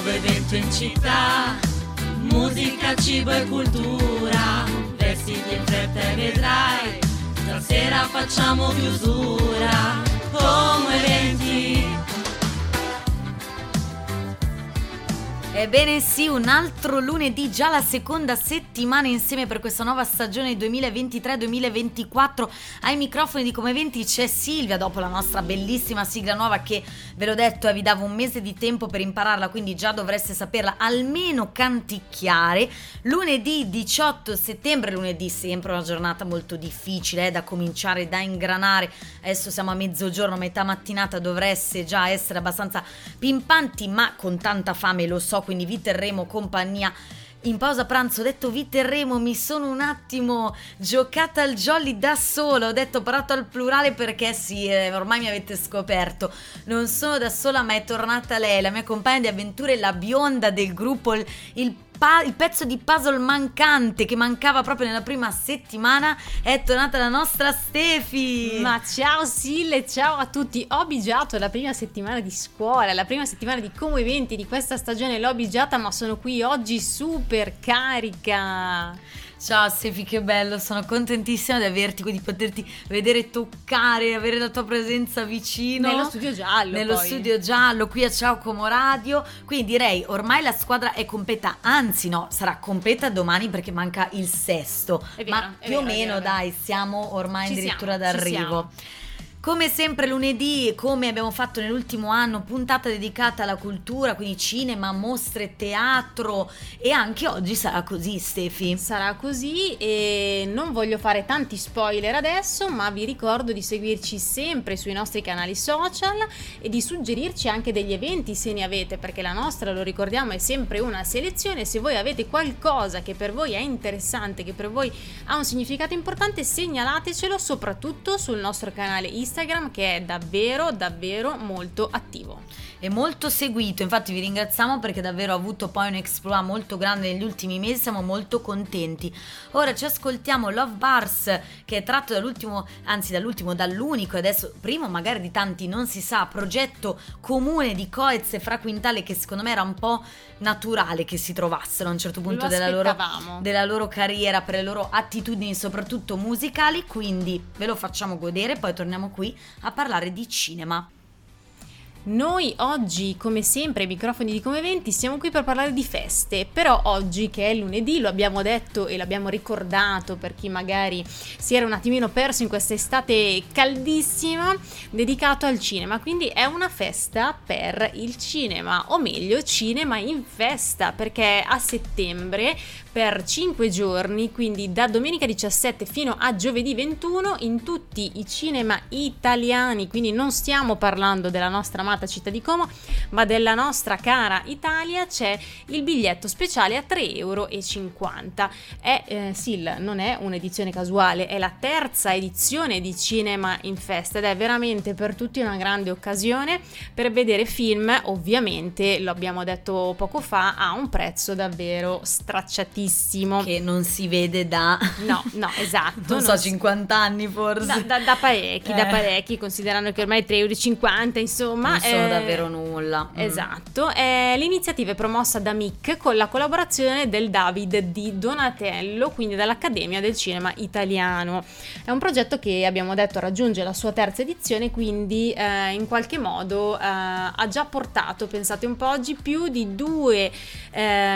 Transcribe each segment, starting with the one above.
nuovo evento in città, musica, cibo e cultura, vestiti in fretta e vedrai, stasera facciamo chiusura, come eventi Ebbene sì, un altro lunedì, già la seconda settimana insieme per questa nuova stagione 2023-2024. Ai microfoni di Come Eventi c'è Silvia, dopo la nostra bellissima sigla nuova che ve l'ho detto eh, vi davo un mese di tempo per impararla, quindi già dovreste saperla almeno canticchiare. Lunedì 18 settembre, lunedì sempre una giornata molto difficile eh, da cominciare, da ingranare. Adesso siamo a mezzogiorno, metà mattinata dovreste già essere abbastanza pimpanti, ma con tanta fame lo so quindi vi terremo compagnia. In pausa pranzo ho detto vi terremo, mi sono un attimo giocata al jolly da sola, ho detto parato al plurale perché sì, eh, ormai mi avete scoperto, non sono da sola ma è tornata lei, la mia compagna di avventure, la bionda del gruppo, il, il pa- il pezzo di puzzle mancante che mancava proprio nella prima settimana è tornata la nostra Stefi. Ma ciao Sille, ciao a tutti. Ho bigiato la prima settimana di scuola, la prima settimana di Como Eventi di questa stagione l'ho bigiata, ma sono qui oggi super carica. Ciao Sefi, che bello, sono contentissima di averti, di poterti vedere toccare, avere la tua presenza vicino. Nello studio giallo. Nello poi. studio giallo, qui a Ciao Como Radio. Quindi direi ormai la squadra è completa, anzi no, sarà completa domani perché manca il sesto. È vero, Ma più o vero, è meno dai, siamo ormai Ci addirittura siamo, d'arrivo. Come sempre lunedì, come abbiamo fatto nell'ultimo anno, puntata dedicata alla cultura, quindi cinema, mostre, teatro e anche oggi sarà così Stefi. Sarà così e non voglio fare tanti spoiler adesso, ma vi ricordo di seguirci sempre sui nostri canali social e di suggerirci anche degli eventi se ne avete, perché la nostra, lo ricordiamo, è sempre una selezione. Se voi avete qualcosa che per voi è interessante, che per voi ha un significato importante, segnalatecelo soprattutto sul nostro canale Instagram che è davvero davvero molto attivo. È molto seguito, infatti vi ringraziamo perché davvero ha avuto poi un exploit molto grande negli ultimi mesi, siamo molto contenti. Ora ci ascoltiamo Love Bars che è tratto dall'ultimo, anzi dall'ultimo, dall'unico e adesso primo magari di tanti non si sa, progetto comune di Coez e Fra Quintale che secondo me era un po' naturale che si trovassero a un certo punto della loro, della loro carriera, per le loro attitudini soprattutto musicali, quindi ve lo facciamo godere, poi torniamo qui a parlare di cinema. Noi oggi, come sempre, ai microfoni di Come Eventi, siamo qui per parlare di feste, però oggi che è lunedì, lo abbiamo detto e l'abbiamo ricordato per chi magari si era un attimino perso in questa estate caldissima, dedicato al cinema, quindi è una festa per il cinema, o meglio, cinema in festa, perché a settembre per 5 giorni, quindi da domenica 17 fino a giovedì 21 in tutti i cinema italiani, quindi non stiamo parlando della nostra amata città di Como, ma della nostra cara Italia, c'è il biglietto speciale a 3,50 euro. È, eh, Sil, non è un'edizione casuale, è la terza edizione di Cinema in Festa ed è veramente per tutti una grande occasione per vedere film, ovviamente, lo abbiamo detto poco fa, a un prezzo davvero stracciatissimo. Che non si vede da... No, no, esatto. non so, non si- 50 anni forse. da, da- da parecchi, da Eh. parecchi, considerando che ormai 3,50 euro, insomma. Non sono eh, davvero nulla. Mm. Esatto, eh, l'iniziativa è promossa da MIC con la collaborazione del David di Donatello, quindi dall'Accademia del Cinema Italiano. È un progetto che abbiamo detto raggiunge la sua terza edizione, quindi eh, in qualche modo eh, ha già portato, pensate un po' oggi, più di 2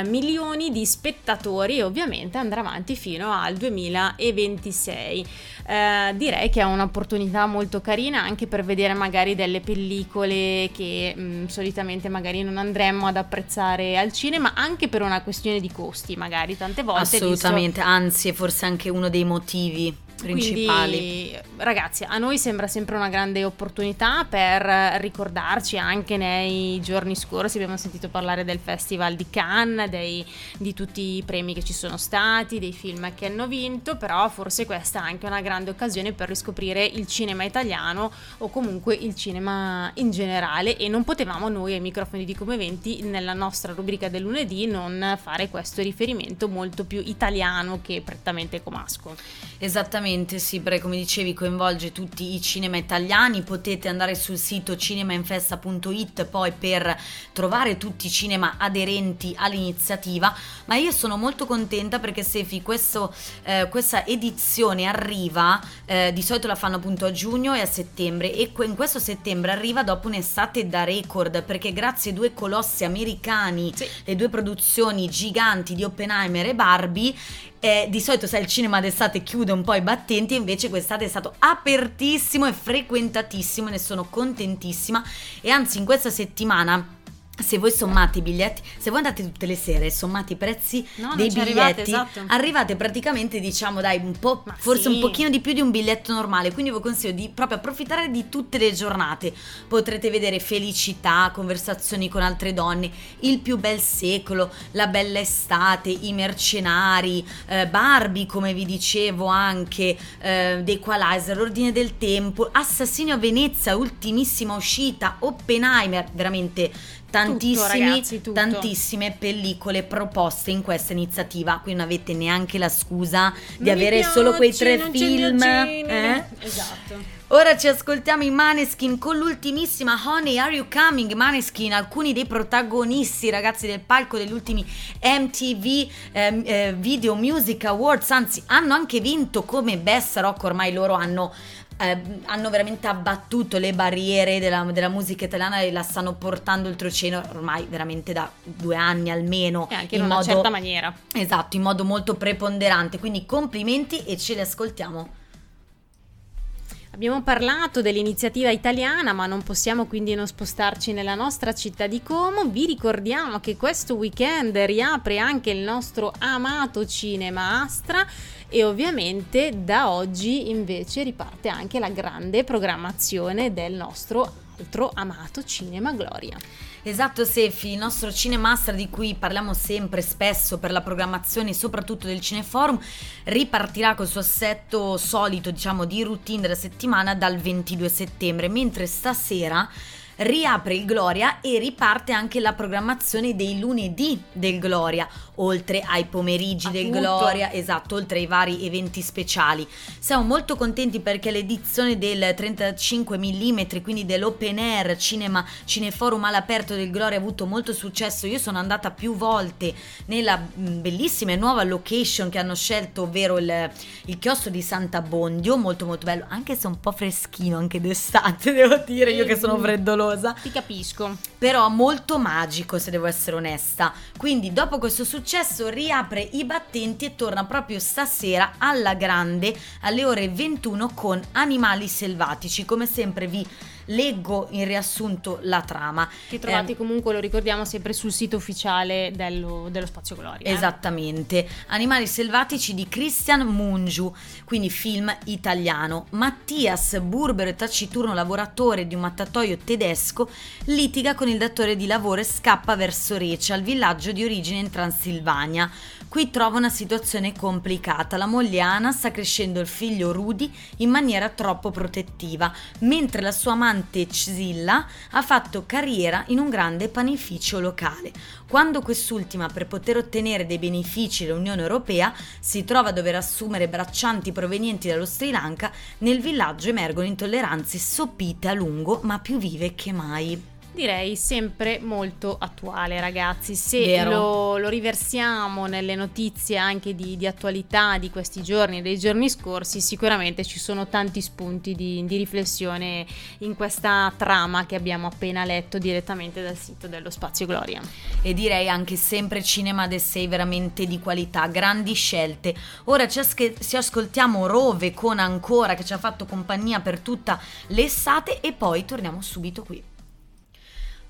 milioni di spettatori e ovviamente andrà avanti fino al 2026. Eh, direi che è un'opportunità molto carina anche per vedere magari delle pellicole che mh, solitamente magari non andremmo ad apprezzare al cinema, anche per una questione di costi, magari tante volte. visto- Assolutamente, anzi è forse anche uno dei motivi principali. quindi, ragazzi, a noi sembra sempre una grande opportunità per ricordarci anche nei giorni scorsi. Abbiamo sentito parlare del Festival di Cannes, dei- di tutti i premi che ci sono stati, dei film che hanno vinto. Però, forse questa è anche una grande occasione per riscoprire il cinema italiano o comunque il cinema in generale. E non potevamo noi ai microfoni di Come Eventi, nella nostra rubrica del lunedì, non fare questo riferimento molto più italiano che prettamente comasco. Esattamente, Esattamente, sì, perché come dicevi coinvolge tutti i cinema italiani, potete andare sul sito cinemainfesta.it poi per trovare tutti i cinema aderenti all'iniziativa, ma io sono molto contenta perché Sefi, questo, eh, questa edizione arriva, eh, di solito la fanno appunto a giugno e a settembre e in questo settembre arriva dopo un'estate da record perché grazie ai due colossi americani, Sì. le due produzioni giganti di Oppenheimer e Barbie, eh, di solito sai il cinema d'estate chiude un po' i battenti invece quest'estate è stato apertissimo e frequentatissimo ne sono contentissima. E anzi in questa settimana se voi sommate i biglietti, se voi andate tutte le sere e sommate i prezzi No, dei biglietti, arrivate, esatto. arrivate praticamente diciamo dai un po', Ma forse sì. un pochino di più di un biglietto normale, quindi vi consiglio di proprio approfittare di tutte le giornate, potrete vedere felicità, conversazioni con altre donne, il più bel secolo, la bella estate, i mercenari, eh, Barbie come vi dicevo anche, eh, The Equalizer, l'ordine del tempo, Assassino a Venezia, ultimissima uscita, Oppenheimer, veramente tantissimi, ragazzi, tutto. tantissime pellicole proposte in questa iniziativa, qui non avete neanche la scusa di Non avere solo quei piace, tre film. eh? Esatto. Ora ci ascoltiamo i Maneskin con l'ultimissima Honey Are You Coming? Maneskin, alcuni dei protagonisti ragazzi del palco degli ultimi MTV ehm, eh, Video Music Awards, anzi hanno anche vinto come Best Rock, ormai loro hanno eh, hanno veramente abbattuto le barriere della, della musica italiana e la stanno portando oltreoceano ormai veramente da due anni almeno E anche in, una modo certa maniera. esatto in modo molto preponderante quindi complimenti e ce li ascoltiamo Abbiamo parlato dell'iniziativa italiana, ma non possiamo quindi non spostarci nella nostra città di Como. Vi ricordiamo che questo weekend riapre anche il nostro amato cinema Astra e ovviamente da oggi invece riparte anche la grande programmazione del nostro altro amato Cinema Gloria. Esatto Sefi, il nostro Cinemastra di cui parliamo sempre spesso per la programmazione soprattutto del Cineforum ripartirà col suo assetto solito diciamo di routine della settimana dal 22 settembre mentre stasera riapre il Gloria e riparte anche la programmazione dei lunedì del Gloria, oltre ai pomeriggi del. Gloria, esatto, oltre ai vari eventi speciali. Siamo molto contenti perché l'edizione del 35 mm, quindi dell'open air cinema cineforum all'aperto del Gloria ha avuto molto successo. Io sono andata più volte nella mh, bellissima e nuova location che hanno scelto, ovvero il, il chiostro di Santa Bondio, molto molto bello, anche se un po' freschino anche d'estate, devo dire, io che sono freddolosa Ti capisco. però molto magico se devo essere onesta. Quindi dopo questo successo riapre i battenti e torna proprio stasera alla grande alle ore 21 con Animali Selvatici. Come sempre vi leggo in riassunto la trama. Che trovate Eh, comunque, lo ricordiamo, sempre sul sito ufficiale dello, dello Spazio Gloria. Esattamente, Animali selvatici di Christian Mungiu, quindi film italiano. Mattias, burbero e taciturno lavoratore di un mattatoio tedesco, litiga con il datore di lavoro e scappa verso Reccia, il villaggio di origine in Transilvania. Qui trova una situazione complicata. La moglie Ana sta crescendo il figlio Rudy in maniera troppo protettiva, mentre la sua amante Czilla ha fatto carriera in un grande panificio locale. Quando quest'ultima, per poter ottenere dei benefici dell'Unione Europea, si trova a dover assumere braccianti provenienti dallo Sri Lanka, nel villaggio emergono intolleranze sopite a lungo, ma più vive che mai. Direi sempre molto attuale, ragazzi. Se lo, lo riversiamo nelle notizie anche di, di attualità di questi giorni e dei giorni scorsi, sicuramente ci sono tanti spunti di, di riflessione in questa trama che abbiamo appena letto direttamente dal sito dello Spazio Gloria. e direi anche sempre cinema de sei veramente di qualità, grandi scelte. Ora ci, asche- ci ascoltiamo Rove con Ancora che ci ha fatto compagnia per tutta l'estate e poi torniamo subito qui.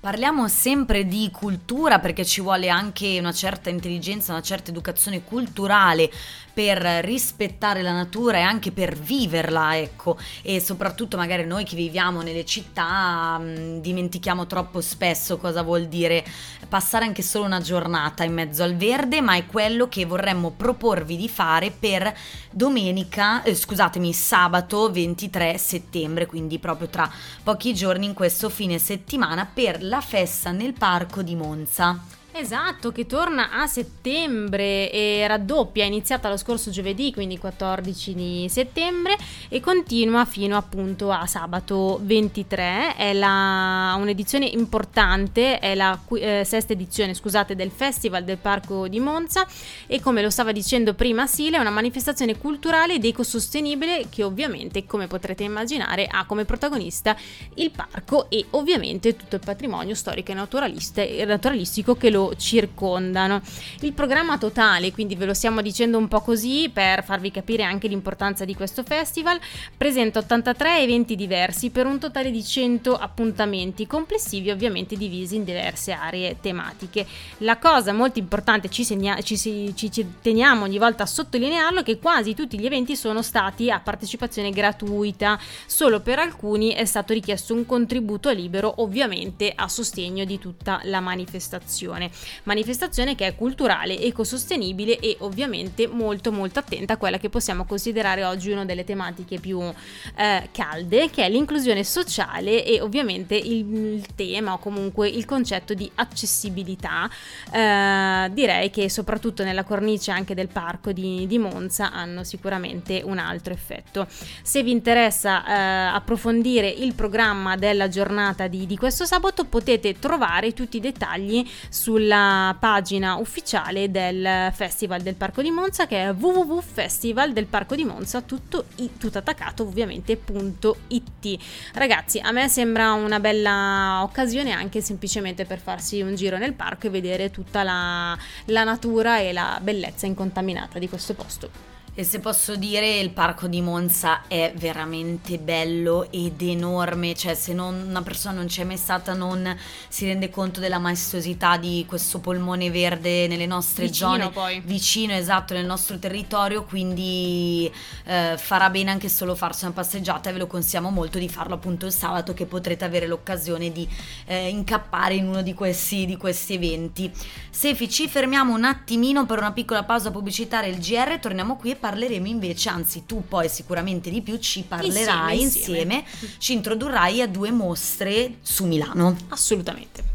Parliamo sempre di cultura perché ci vuole anche una certa intelligenza, una certa educazione culturale per rispettare la natura e anche per viverla, ecco. E soprattutto magari noi che viviamo nelle città mh, dimentichiamo troppo spesso cosa vuol dire passare anche solo una giornata in mezzo al verde, ma è quello che vorremmo proporvi di fare per domenica, eh, scusatemi, sabato 23 settembre, quindi proprio tra pochi giorni in questo fine settimana per la festa nel parco di Monza. Esatto, che torna a settembre e raddoppia, è iniziata lo scorso giovedì, quindi 14 di settembre e continua fino appunto a sabato 23. È la, un'edizione importante, è la eh, sesta edizione, scusate, del Festival del Parco di Monza e come lo stava dicendo prima Sile, è una manifestazione culturale ed ecosostenibile che ovviamente, come potrete immaginare, ha come protagonista il parco e ovviamente tutto il patrimonio storico e naturalistico che lo circondano. Il programma totale, quindi ve lo stiamo dicendo un po' così per farvi capire anche l'importanza di questo festival, presenta 83 eventi diversi per un totale di 100 appuntamenti complessivi ovviamente divisi in diverse aree tematiche. La cosa molto importante, ci, segna- ci, ci, ci teniamo ogni volta a sottolinearlo, è che quasi tutti gli eventi sono stati a partecipazione gratuita, solo per alcuni è stato richiesto un contributo libero ovviamente a sostegno di tutta la manifestazione manifestazione che è culturale, ecosostenibile e ovviamente molto molto attenta a quella che possiamo considerare oggi una delle tematiche più eh, calde, che è l'inclusione sociale e ovviamente il, il tema o comunque il concetto di accessibilità. Eh, direi che soprattutto nella cornice anche del parco di, di, Monza hanno sicuramente un altro effetto. Se vi interessa eh, approfondire il programma della giornata di, di questo sabato potete trovare tutti i dettagli sul sulla pagina ufficiale del Festival del Parco di Monza che è www.festival del Parco di Monza tutto, tutto attaccato ovviamente.it ragazzi a me sembra una bella occasione anche semplicemente per farsi un giro nel parco e vedere tutta la, la natura e la bellezza incontaminata di questo posto e se posso dire, il parco di Monza è veramente bello ed enorme, cioè se non, una persona non c'è mai stata non si rende conto della maestosità di questo polmone verde nelle nostre vicino zone, poi. vicino esatto nel nostro territorio, quindi eh, farà bene anche solo farsi una passeggiata e ve lo consigliamo molto di farlo appunto il sabato che potrete avere l'occasione di eh, incappare in uno di questi, di questi eventi. Sefi, ci fermiamo un attimino per una piccola pausa pubblicitaria, il GR, torniamo qui e parleremo invece, anzi tu poi sicuramente di più, ci parlerai insieme, insieme, ci introdurrai a due mostre su Milano. Assolutamente.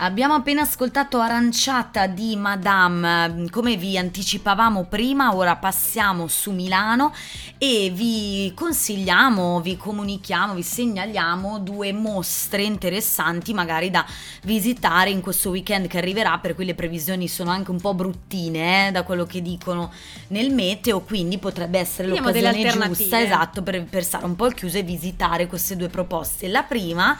Abbiamo appena ascoltato Aranciata di Madame, come vi anticipavamo prima, ora passiamo su Milano e vi consigliamo, vi comunichiamo, vi segnaliamo due mostre interessanti magari da visitare in questo weekend che arriverà, per cui le previsioni sono anche un po' bruttine eh, da quello che dicono nel meteo, quindi potrebbe essere Vediamo l'occasione giusta esatto, per, per stare un po' al chiuso e visitare queste due proposte. La prima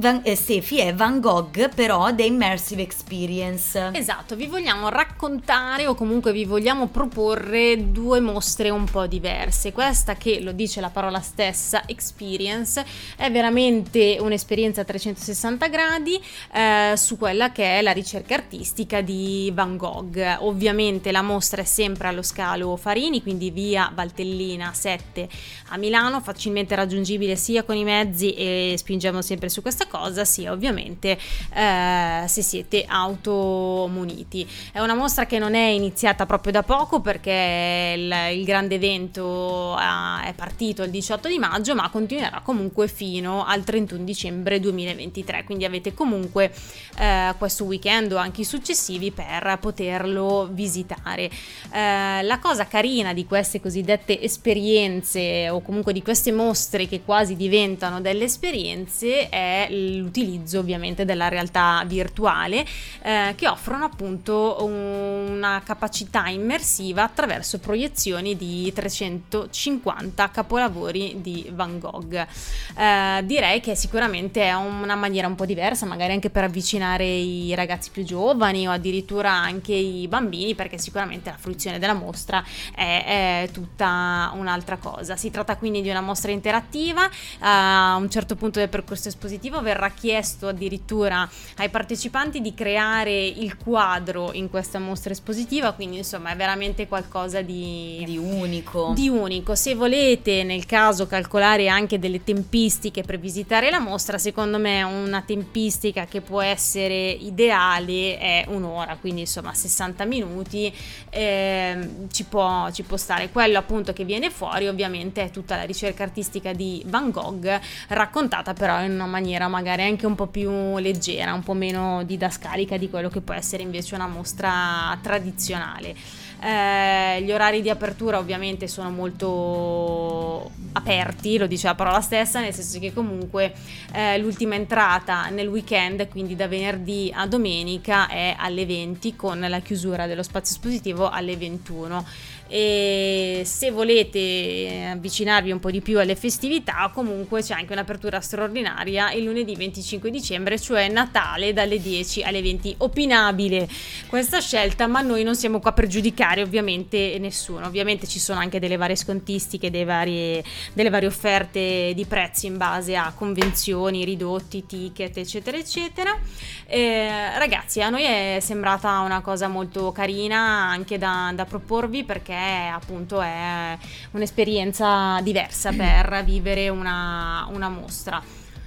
Van, eh, Stefi è Van Gogh, però The Immersive Experience. Esatto, vi vogliamo raccontare o comunque vi vogliamo proporre due mostre un po' diverse. Questa che lo dice la parola stessa, Experience, è veramente un'esperienza a 360 gradi eh, su quella che è la ricerca artistica di Van Gogh. Ovviamente la mostra è sempre allo scalo Farini, quindi via Valtellina 7 a Milano, facilmente raggiungibile sia con i mezzi e spingiamo sempre su questa cosa sia ovviamente eh, se siete automuniti. È una mostra che non è iniziata proprio da poco perché il, il grande evento eh, è partito il 18 di maggio ma continuerà comunque fino al 31 dicembre 2023 quindi avete comunque eh, questo weekend o anche i successivi per poterlo visitare. Eh, la cosa carina di queste cosiddette esperienze o comunque di queste mostre che quasi diventano delle esperienze è l'utilizzo ovviamente della realtà virtuale eh, che offrono appunto una capacità immersiva attraverso proiezioni di 350 capolavori di Van Gogh. Eh, direi che sicuramente è una maniera un po' diversa, magari anche per avvicinare i ragazzi più giovani o addirittura anche i bambini, perché sicuramente la fruizione della mostra è, è tutta un'altra cosa. Si tratta quindi di una mostra interattiva, a un certo punto del percorso espositivo verrà chiesto addirittura ai partecipanti di creare il quadro in questa mostra espositiva, quindi insomma è veramente qualcosa di, di unico. Di unico. Se volete nel caso calcolare anche delle tempistiche per visitare la mostra, secondo me una tempistica che può essere ideale è un'ora, quindi insomma 60 minuti eh, ci, può, ci può stare. Quello appunto che viene fuori ovviamente è tutta la ricerca artistica di Van Gogh raccontata però in una maniera magari anche un po' più leggera, un po' meno didascalica di quello che può essere invece una mostra tradizionale. Eh, gli orari di apertura ovviamente sono molto aperti, lo dice la parola stessa, nel senso che comunque eh, l'ultima entrata nel weekend, quindi da venerdì a domenica, è alle 20 con la chiusura dello spazio espositivo alle 21 e se volete avvicinarvi un po' di più alle festività comunque c'è anche un'apertura straordinaria il lunedì 25 dicembre cioè Natale dalle 10 alle 20 opinabile questa scelta ma noi non siamo qua per giudicare ovviamente nessuno. Ovviamente ci sono anche delle varie scontistiche varie, delle varie offerte di prezzi in base a convenzioni ridotti ticket eccetera eccetera. Eh, ragazzi a noi è sembrata una cosa molto carina anche da, da proporvi perché appunto è un'esperienza diversa per vivere una, una mostra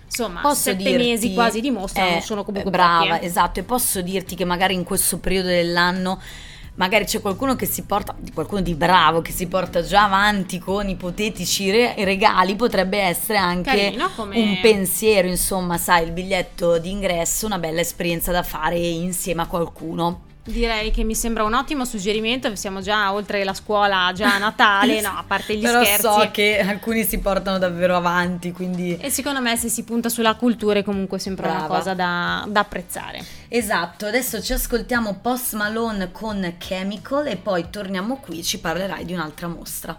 insomma, posso sette dirti, mesi quasi di mostra eh, non sono comunque brava, pochi, eh. esatto, e posso dirti che magari in questo periodo dell'anno magari c'è qualcuno che si porta, qualcuno di bravo che si porta già avanti con ipotetici re- regali, potrebbe essere anche come... un pensiero, insomma, sai, il biglietto d'ingresso, una bella esperienza da fare insieme a qualcuno. Direi che mi sembra un ottimo suggerimento, siamo già oltre la scuola, già a Natale, no, a parte gli Però scherzi. so che alcuni si portano davvero avanti, quindi... E secondo me se si punta sulla cultura è comunque sempre Brava. una cosa da, da, apprezzare. Esatto, adesso ci ascoltiamo Post Malone con Chemical e poi torniamo qui, ci parlerai di un'altra mostra.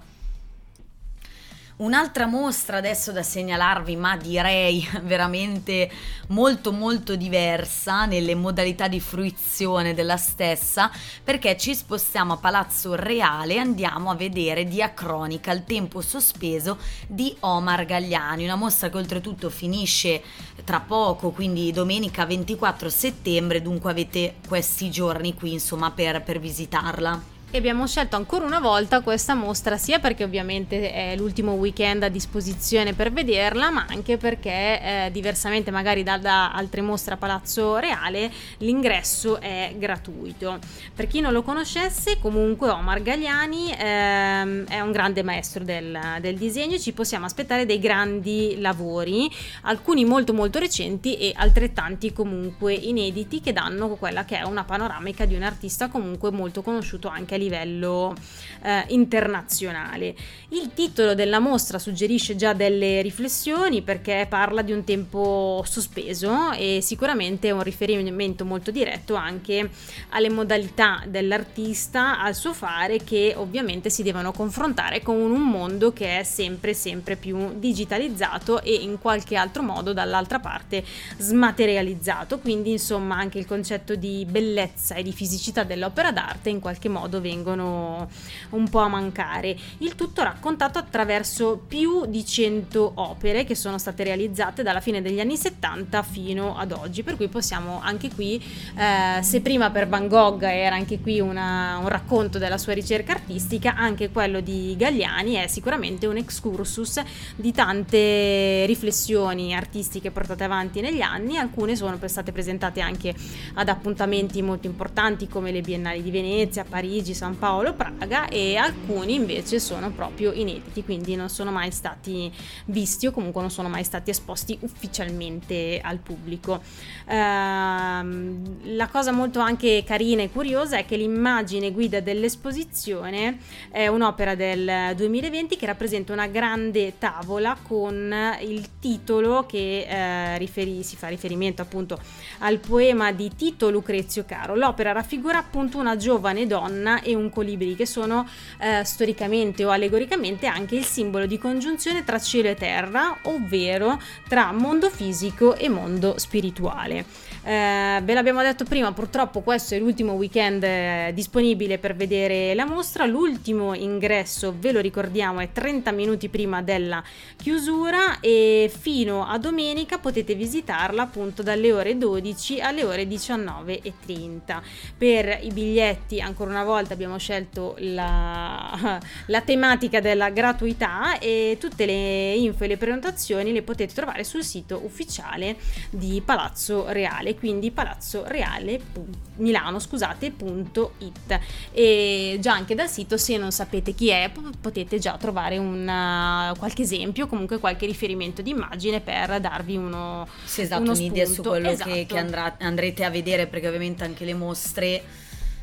Un'altra mostra adesso da segnalarvi, ma direi veramente molto molto diversa nelle modalità di fruizione della stessa, perché ci spostiamo a Palazzo Reale e andiamo a vedere Diacronica, il tempo sospeso di Omar Gagliani, una mostra che oltretutto finisce tra poco, quindi domenica 24 settembre, dunque avete questi giorni qui insomma per, per visitarla e abbiamo scelto ancora una volta questa mostra sia perché ovviamente è l'ultimo weekend a disposizione per vederla ma anche perché eh, diversamente magari da, da, altre mostre a Palazzo Reale l'ingresso è gratuito. Per chi non lo conoscesse comunque Omar Gagliani ehm, è un grande maestro del, del disegno ci possiamo aspettare dei grandi lavori alcuni molto molto recenti e altrettanti comunque inediti che danno quella che è una panoramica di un artista comunque molto conosciuto anche a livello eh, internazionale. Il titolo della mostra suggerisce già delle riflessioni perché parla di un tempo sospeso e sicuramente è un riferimento molto diretto anche alle modalità dell'artista, al suo fare che ovviamente si devono confrontare con un mondo che è sempre sempre più digitalizzato e in qualche altro modo dall'altra parte smaterializzato, quindi insomma anche il concetto di bellezza e di fisicità dell'opera d'arte in qualche modo vengono un po' a mancare. Il tutto raccontato attraverso più di 100 opere che sono state realizzate dalla fine degli anni 70 fino ad oggi, per cui possiamo anche qui, eh, se prima per Van Gogh era anche qui una, un racconto della sua ricerca artistica, anche quello di Gagliani è sicuramente un excursus di tante riflessioni artistiche portate avanti negli anni, alcune sono state presentate anche ad appuntamenti molto importanti come le Biennali di Venezia, Parigi, San Paolo, Praga e alcuni invece sono proprio inediti, quindi non sono mai stati visti o comunque non sono mai stati esposti ufficialmente al pubblico. Ehm, la cosa molto anche carina e curiosa è che l'immagine guida dell'esposizione è un'opera del 2020 che rappresenta una grande tavola con il titolo che eh, riferi, si fa riferimento appunto al poema di Tito Lucrezio Caro. L'opera raffigura appunto una giovane donna e un colibri che sono eh, storicamente o allegoricamente anche il simbolo di congiunzione tra cielo e terra, ovvero tra mondo fisico e mondo spirituale. Eh, ve l'abbiamo detto prima, purtroppo questo è l'ultimo weekend eh, disponibile per vedere la mostra. L'ultimo ingresso, ve lo ricordiamo, è 30 minuti prima della chiusura e fino a domenica potete visitarla appunto dalle ore 12 alle ore 19.30. Per i biglietti, ancora una volta, abbiamo scelto la, la tematica della gratuità e tutte le info e le prenotazioni le potete trovare sul sito ufficiale di Palazzo Reale quindi palazzoreale.it. Milale, Milano, scusate, punto it. E già anche dal sito, se non sapete chi è, potete già trovare una, qualche esempio, comunque qualche riferimento di immagine per darvi uno, sì, esatto, uno un'idea spunto. su quello esatto. che, che andrà, andrete a vedere, perché ovviamente anche le mostre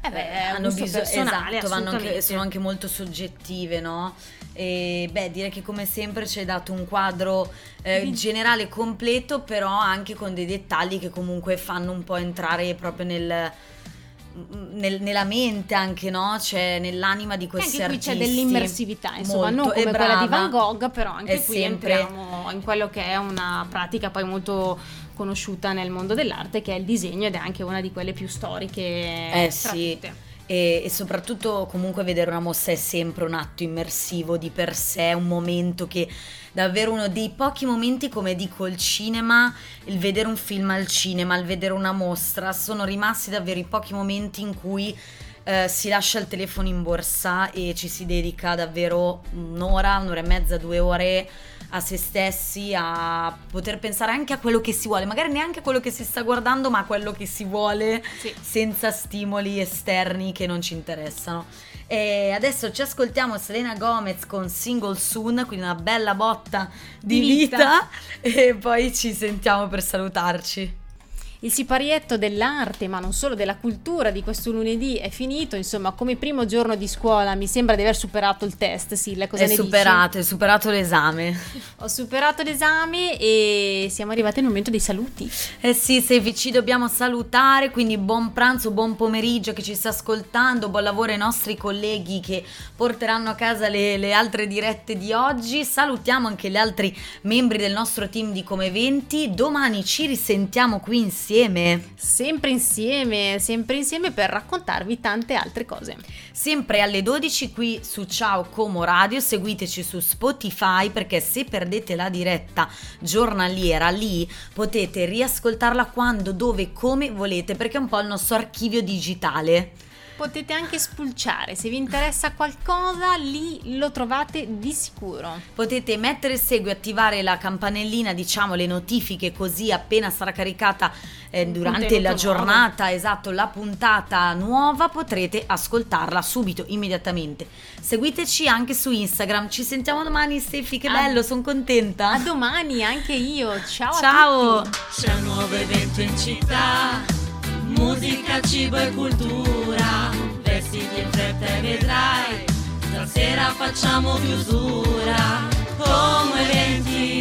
eh beh, eh, hanno bisogno, esatto, vanno anche, sono anche molto soggettive, no? E beh, direi che come sempre ci hai dato un quadro eh, generale completo, però anche con dei dettagli che comunque fanno un po' entrare proprio nel, nel- nella mente anche, no? Cioè nell'anima di E questi anche qui c'è artisti. dell'immersività, insomma, Molto, non e come quella di. Van Gogh, però anche È qui sempre- entriamo in quello che è una pratica poi molto conosciuta nel mondo dell'arte, che è il disegno ed è anche una di quelle più storiche Eh sì. tutte. E, soprattutto comunque vedere una mostra è sempre un atto immersivo di per sé, un momento che davvero uno dei pochi momenti come dico il cinema, il vedere un film al cinema, il vedere una mostra, sono rimasti davvero i pochi momenti in cui eh, si lascia il telefono in borsa e ci si dedica davvero un'ora, un'ora e mezza, due ore a se stessi, a poter pensare anche a quello che si vuole, magari neanche a quello che si sta guardando, ma a quello che si vuole Sì. senza stimoli esterni che non ci interessano. E adesso ci ascoltiamo Selena Gomez con Single Soon, quindi una bella botta di, Di vita. vita. e poi ci sentiamo per salutarci. Il siparietto dell'arte, ma non solo della cultura di questo lunedì è finito. Insomma, come primo giorno di scuola mi sembra di aver superato il test. Silla, cosa è ne superato, è superato l'esame. dici? Ho superato l'esame e siamo arrivati al momento dei saluti. Eh sì, Sevi, ci dobbiamo salutare, quindi buon pranzo, buon pomeriggio che ci sta ascoltando, buon lavoro ai nostri colleghi che porteranno a casa le, le altre dirette di oggi. Salutiamo anche gli altri membri del nostro team di Come 20. Domani ci risentiamo qui insieme. Sempre insieme, sempre insieme per raccontarvi tante altre cose. Sempre alle 12 qui su Ciao Como Radio, seguiteci su Spotify perché se perdete la diretta giornaliera lì potete riascoltarla quando, dove, come volete perché è un po' il nostro archivio digitale. Potete anche spulciare, se vi interessa qualcosa lì lo trovate di sicuro. Potete mettere segui, attivare la campanellina, diciamo le notifiche così appena sarà caricata eh, durante la giornata, esatto, la puntata nuova, potrete ascoltarla subito, immediatamente. Seguiteci anche su Instagram. Ci sentiamo domani, Stefi, che A- bello, sono contenta. A domani anche io. Ciao a Ciao. tutti. C'è un nuovo evento in città, musica, cibo e cultura, vestiti in fretta e vedrai, stasera facciamo chiusura, come eventi